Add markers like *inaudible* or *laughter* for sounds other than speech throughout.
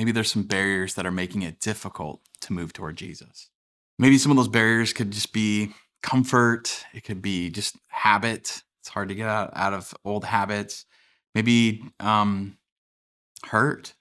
maybe there's some barriers that are making it difficult to move toward Jesus? Maybe some of those barriers could just be comfort, it could be just habit. It's hard to get out, out of old habits. Maybe um, hurt,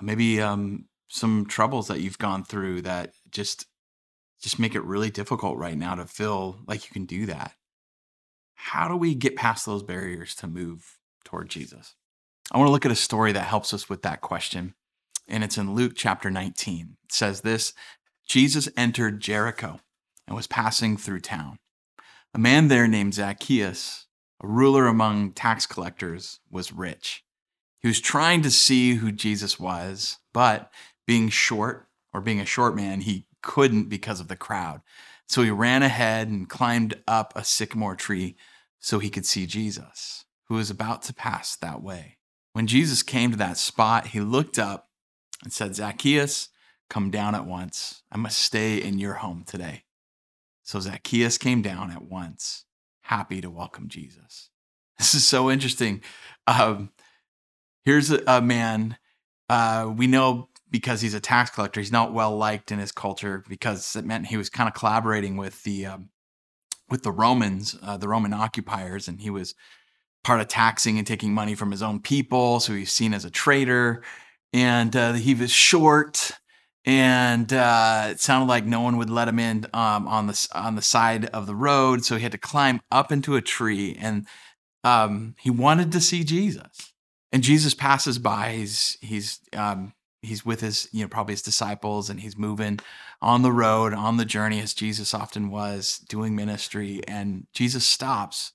maybe um, some troubles that you've gone through that just just make it really difficult right now to feel like you can do that. How do we get past those barriers to move toward Jesus? I want to look at a story that helps us with that question. And it's in Luke chapter 19. It says this Jesus entered Jericho and was passing through town. A man there named Zacchaeus, a ruler among tax collectors, was rich. He was trying to see who Jesus was, but being short or being a short man, he couldn't because of the crowd. So he ran ahead and climbed up a sycamore tree so he could see Jesus, who was about to pass that way. When Jesus came to that spot, he looked up and said, Zacchaeus, come down at once. I must stay in your home today. So Zacchaeus came down at once, happy to welcome Jesus. *laughs* This is so interesting. Um, here's a, a man uh, we know because he's a tax collector. He's not well liked in his culture because it meant he was kind of collaborating with the um, with the Romans, uh, the Roman occupiers, and he was part of taxing and taking money from his own people. So he's seen as a traitor, and uh, he was short, and uh, it sounded like no one would let him in um, on the on the side of the road. So he had to climb up into a tree, and um, he wanted to see Jesus. And Jesus passes by. He's he's um, he's with his you know probably his disciples, and he's moving on the road on the journey as Jesus often was doing ministry. And Jesus stops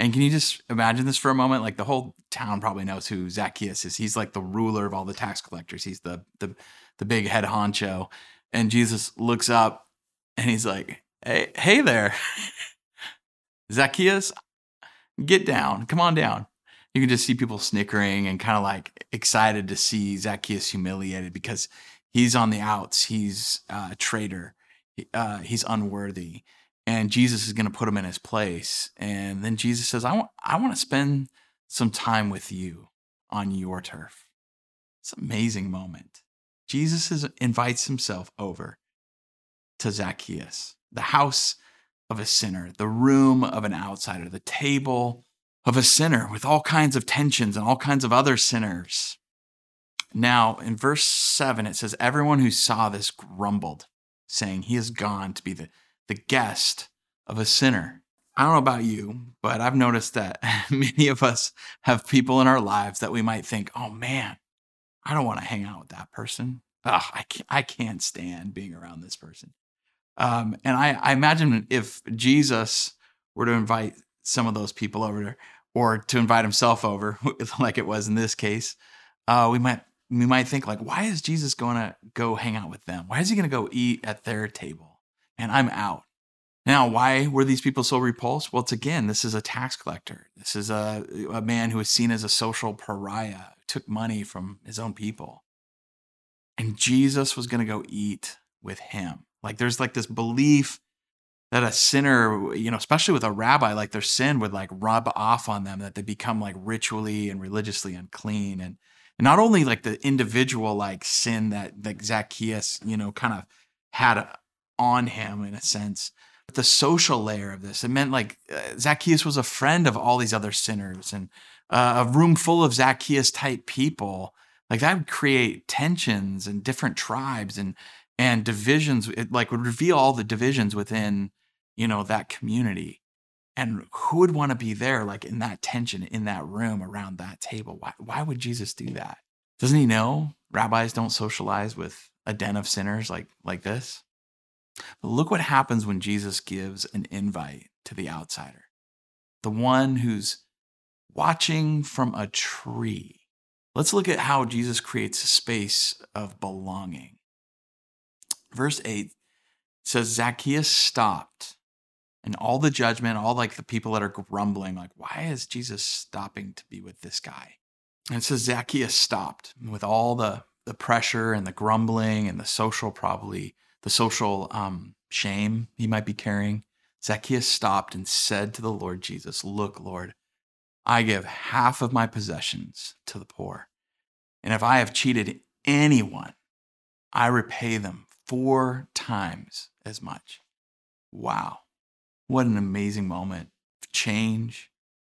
and can you just imagine this for a moment? Like the whole town probably knows who Zacchaeus is. He's like the ruler of all the tax collectors. He's the the the big head honcho. And Jesus looks up and he's like, "Hey, hey there. *laughs* Zacchaeus, get down. Come on down." You can just see people snickering and kind of like excited to see Zacchaeus humiliated because he's on the outs. He's uh, a traitor. Uh, he's unworthy and Jesus is going to put him in his place. And then Jesus says, I want, I want to spend some time with you on your turf. It's an amazing moment. Jesus is, invites himself over to Zacchaeus, the house of a sinner, the room of an outsider, the table of a sinner with all kinds of tensions and all kinds of other sinners. Now, in verse 7, it says, Everyone who saw this grumbled, saying, He has gone to be the the guest of a sinner. I don't know about you, but I've noticed that *laughs* many of us have people in our lives that we might think, oh man, I don't want to hang out with that person. Ugh, I can't, I can't stand being around this person. Um, and I, I imagine if Jesus were to invite some of those people over, or to invite himself over, *laughs* like it was in this case, uh, we might we might think like, why is Jesus going to go hang out with them? Why is he going to go eat at their table? And I'm out. Now, why were these people so repulsed? Well, it's again, this is a tax collector. This is a, a man who is seen as a social pariah, took money from his own people. And Jesus was going to go eat with him. Like there's like this belief that a sinner, you know, especially with a rabbi, like their sin would like rub off on them, that they become like ritually and religiously unclean. And, and not only like the individual like sin that, that Zacchaeus, you know, kind of had on him in a sense. But the social layer of this, it meant like uh, Zacchaeus was a friend of all these other sinners and uh, a room full of Zacchaeus type people. Like that would create tensions and different tribes and and divisions. It like would reveal all the divisions within you know that community. And who would want to be there, like in that tension, in that room, around that table? Why, why would Jesus do that? Doesn't he know rabbis don't socialize with a den of sinners like like this? But look what happens when Jesus gives an invite to the outsider, the one who's watching from a tree. Let's look at how Jesus creates a space of belonging. Verse 8 says Zacchaeus stopped and all the judgment, all like the people that are grumbling, like, why is Jesus stopping to be with this guy? And it says Zacchaeus stopped with all the, the pressure and the grumbling and the social, probably the social um, shame he might be carrying. Zacchaeus stopped and said to the Lord Jesus, Look, Lord, I give half of my possessions to the poor. And if I have cheated anyone, I repay them four times as much. Wow. What an amazing moment. Change,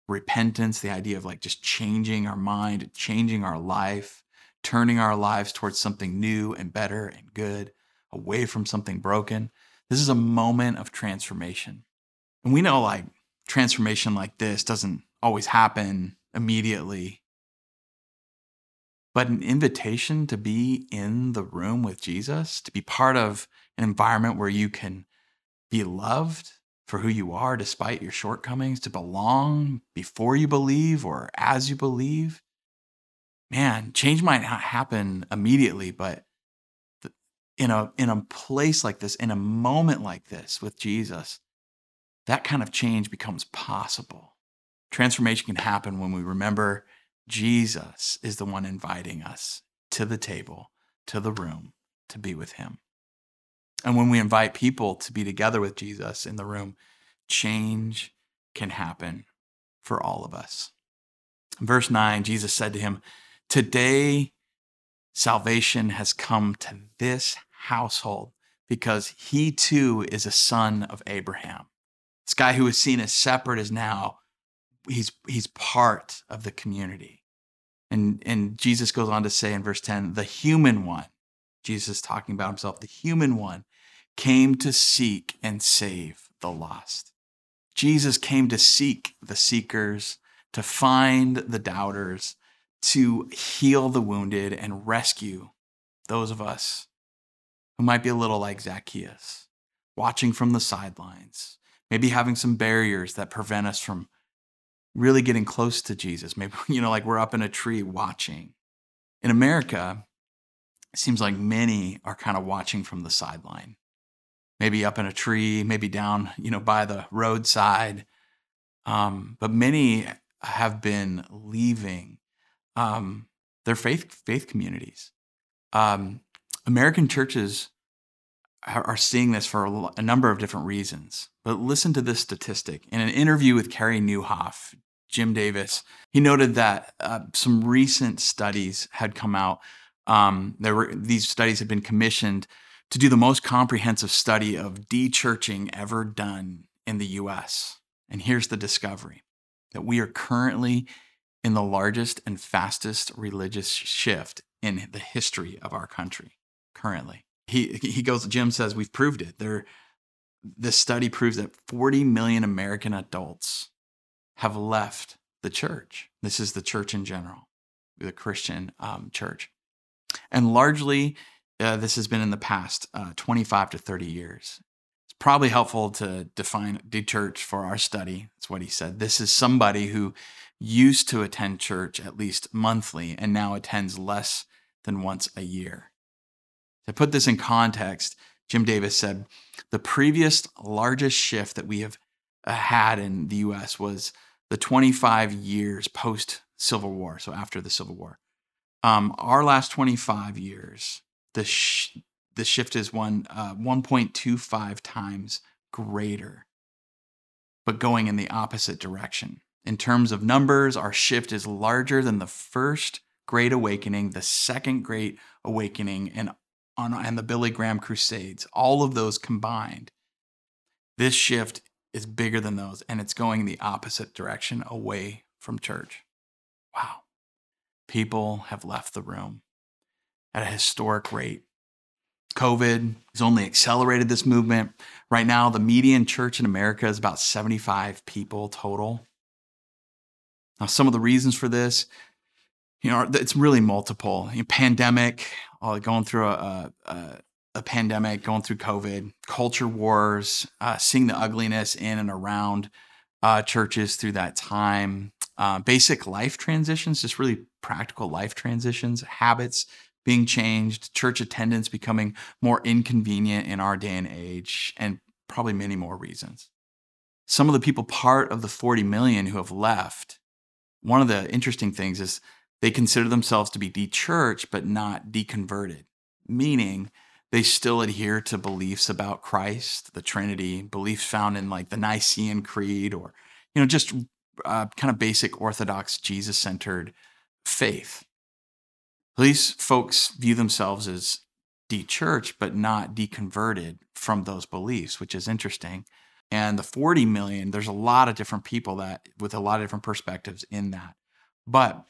repentance, the idea of like just changing our mind, changing our life, turning our lives towards something new and better and good, away from something broken. This is a moment of transformation. And we know like transformation like this doesn't always happen immediately. But an invitation to be in the room with Jesus, to be part of an environment where you can be loved for who you are despite your shortcomings, to belong before you believe or as you believe. Man, change might not happen immediately, but in a in a place like this, in a moment like this with Jesus, that kind of change becomes possible. Transformation can happen when we remember Jesus is the one inviting us to the table, to the room, to be with him. And when we invite people to be together with Jesus in the room, change can happen for all of us. Verse 9, Jesus said to him, Today salvation has come to this household because he too is a son of Abraham. This guy who was seen as separate is now he's he's part of the community. And and Jesus goes on to say in verse 10, the human one, Jesus talking about himself, the human one came to seek and save the lost. Jesus came to seek the seekers, to find the doubters, to heal the wounded and rescue those of us who might be a little like Zacchaeus, watching from the sidelines, maybe having some barriers that prevent us from really getting close to Jesus. *laughs* Maybe, you know, like we're up in a tree watching. In America, it seems like many are kind of watching from the sideline maybe up in a tree, maybe down, you know, by the roadside. Um, but many have been leaving um, their faith faith communities. Um, American churches are, seeing this for a, number of different reasons. But listen to this statistic. In an interview with Carey Nieuwhof, Jim Davis, he noted that uh, some recent studies had come out. Um, there were these studies had been commissioned to do the most comprehensive study of de-churching ever done in the US. And here's the discovery that we are currently in the largest and fastest religious shift in the history of our country currently. He he goes Jim says we've proved it. There this study proves that 40 million American adults have left the church. This is the church in general, the Christian um, church. And largely uh, this has been in the past uh, 25 to 30 years. It's probably helpful to define de church for our study. That's what he said. This is somebody who used to attend church at least monthly and now attends less than once a year. To put this in context, Jim Davis said the previous largest shift that we have uh, had in the US was the 25 years post Civil War, so after the Civil War. Um, our last 25 years the sh- the shift is one uh, 1.25 times greater, but going in the opposite direction. In terms of numbers, our shift is larger than the first Great Awakening, the second Great Awakening, and and the Billy Graham Crusades. All of those combined, this shift is bigger than those, and it's going the opposite direction away from church. Wow. People have left the room at a historic rate. COVID has only accelerated this movement. Right now, the median church in America is about 75 people total. Now, some of the reasons for this, you know, it's really multiple. You know, pandemic, uh, going through a, a, a, pandemic, going through COVID, culture wars, uh, seeing the ugliness in and around uh, churches through that time, uh, basic life transitions, just really practical life transitions, habits being changed, church attendance becoming more inconvenient in our day and age, and probably many more reasons. Some of the people part of the 40 million who have left, one of the interesting things is they consider themselves to be de-churched but not deconverted, meaning they still adhere to beliefs about Christ, the Trinity, beliefs found in like the Nicene Creed or you know just uh, kind of basic orthodox Jesus-centered faith. These folks view themselves as de-churched, but not deconverted from those beliefs, which is interesting. And the 40 million, there's a lot of different people that with a lot of different perspectives in that. But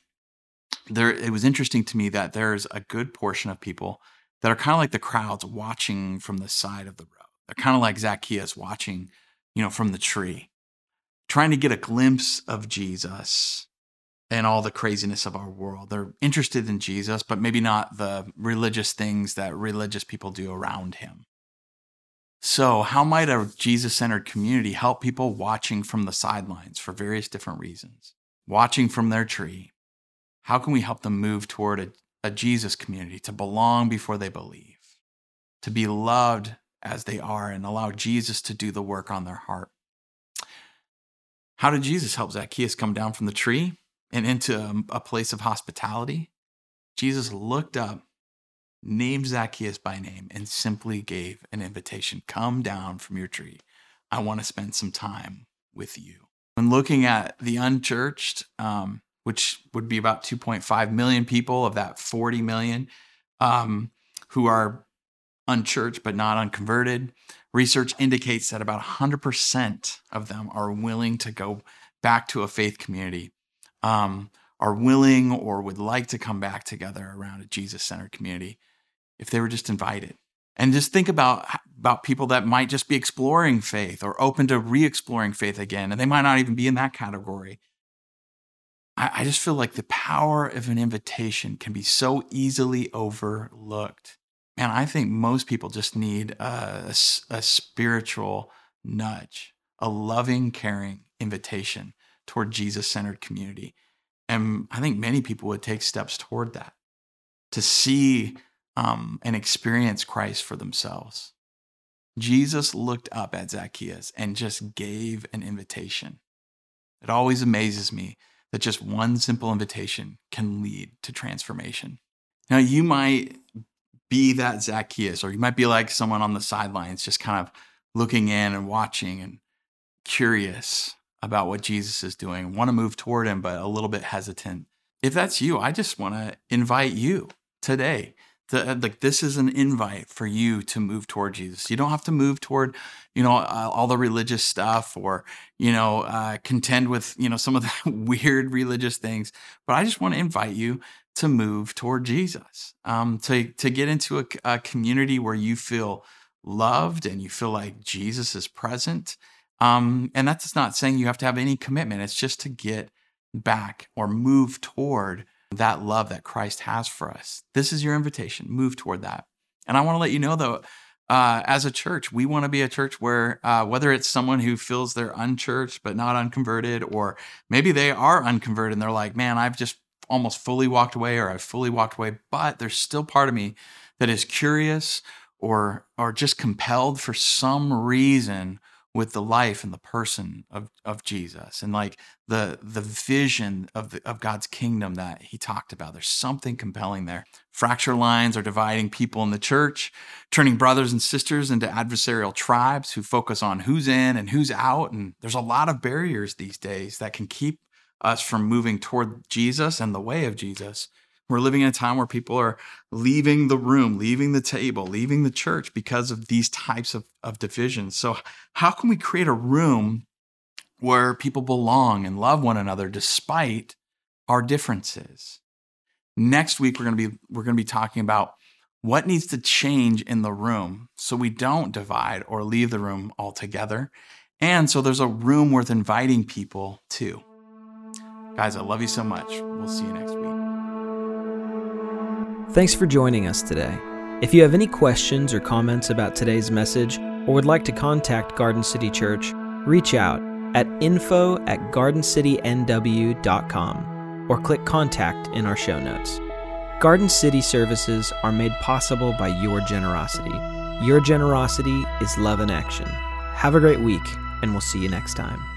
there it was interesting to me that there's a good portion of people that are kind of like the crowds watching from the side of the road. They're kind of like Zacchaeus watching, you know, from the tree, trying to get a glimpse of Jesus and all the craziness of our world. They're interested in Jesus, but maybe not the religious things that religious people do around him. So, how might a Jesus centered community help people watching from the sidelines for various different reasons? Watching from their tree. How can we help them move toward a, a Jesus community to belong before they believe, to be loved as they are, and allow Jesus to do the work on their heart? How did Jesus help Zacchaeus come down from the tree? and into a, place of hospitality, Jesus looked up, named Zacchaeus by name, and simply gave an invitation Come down from your tree. I want to spend some time with you. When looking at the unchurched, um, which would be about 2.5 million people of that 40 million um, who are unchurched but not unconverted, research indicates that about 100% of them are willing to go back to a faith community um, are willing or would like to come back together around a Jesus centered community if they were just invited. And just think about, about people that might just be exploring faith or open to re exploring faith again, and they might not even be in that category. I, I just feel like the power of an invitation can be so easily overlooked. And I think most people just need a, a, a spiritual nudge, a loving, caring invitation toward Jesus centered community. And I think many people would take steps toward that to see um, and experience Christ for themselves. Jesus looked up at Zacchaeus and just gave an invitation. It always amazes me that just one simple invitation can lead to transformation. Now, you might be that Zacchaeus, or you might be like someone on the sidelines, just kind of looking in and watching and curious about what Jesus is doing, want to move toward him, but a little bit hesitant. If that's you, I just want to invite you today. To, like this is an invite for you to move toward Jesus. You don't have to move toward, you know, all the religious stuff or, you know, uh, contend with, you know, some of the *laughs* weird religious things. But I just want to invite you to move toward Jesus, um, to to get into a, a community where you feel loved and you feel like Jesus is present um, and that's not saying you have to have any commitment. It's just to get back or move toward that love that Christ has for us. This is your invitation. Move toward that. And I want to let you know, though, uh, as a church, we want to be a church where uh, whether it's someone who feels they're unchurched but not unconverted, or maybe they are unconverted and they're like, man, I've just almost fully walked away or I've fully walked away, but there's still part of me that is curious or or just compelled for some reason with the life and the person of, of Jesus and like the the vision of the, of God's kingdom that he talked about. There's something compelling there. Fracture lines are dividing people in the church, turning brothers and sisters into adversarial tribes who focus on who's in and who's out. And there's a lot of barriers these days that can keep us from moving toward Jesus and the way of Jesus. We're living in a time where people are leaving the room, leaving the table, leaving the church because of these types of, of divisions. So, how can we create a room where people belong and love one another despite our differences? Next week, we're going to be we're going to be talking about what needs to change in the room so we don't divide or leave the room altogether. And so there's a room worth inviting people to. Guys, I love you so much. We'll see you next week. Thanks for joining us today. If you have any questions or comments about today's message or would like to contact Garden City Church, reach out at info at gardencitynw.com or click contact in our show notes. Garden City services are made possible by your generosity. Your generosity is love in action. Have a great week, and we'll see you next time.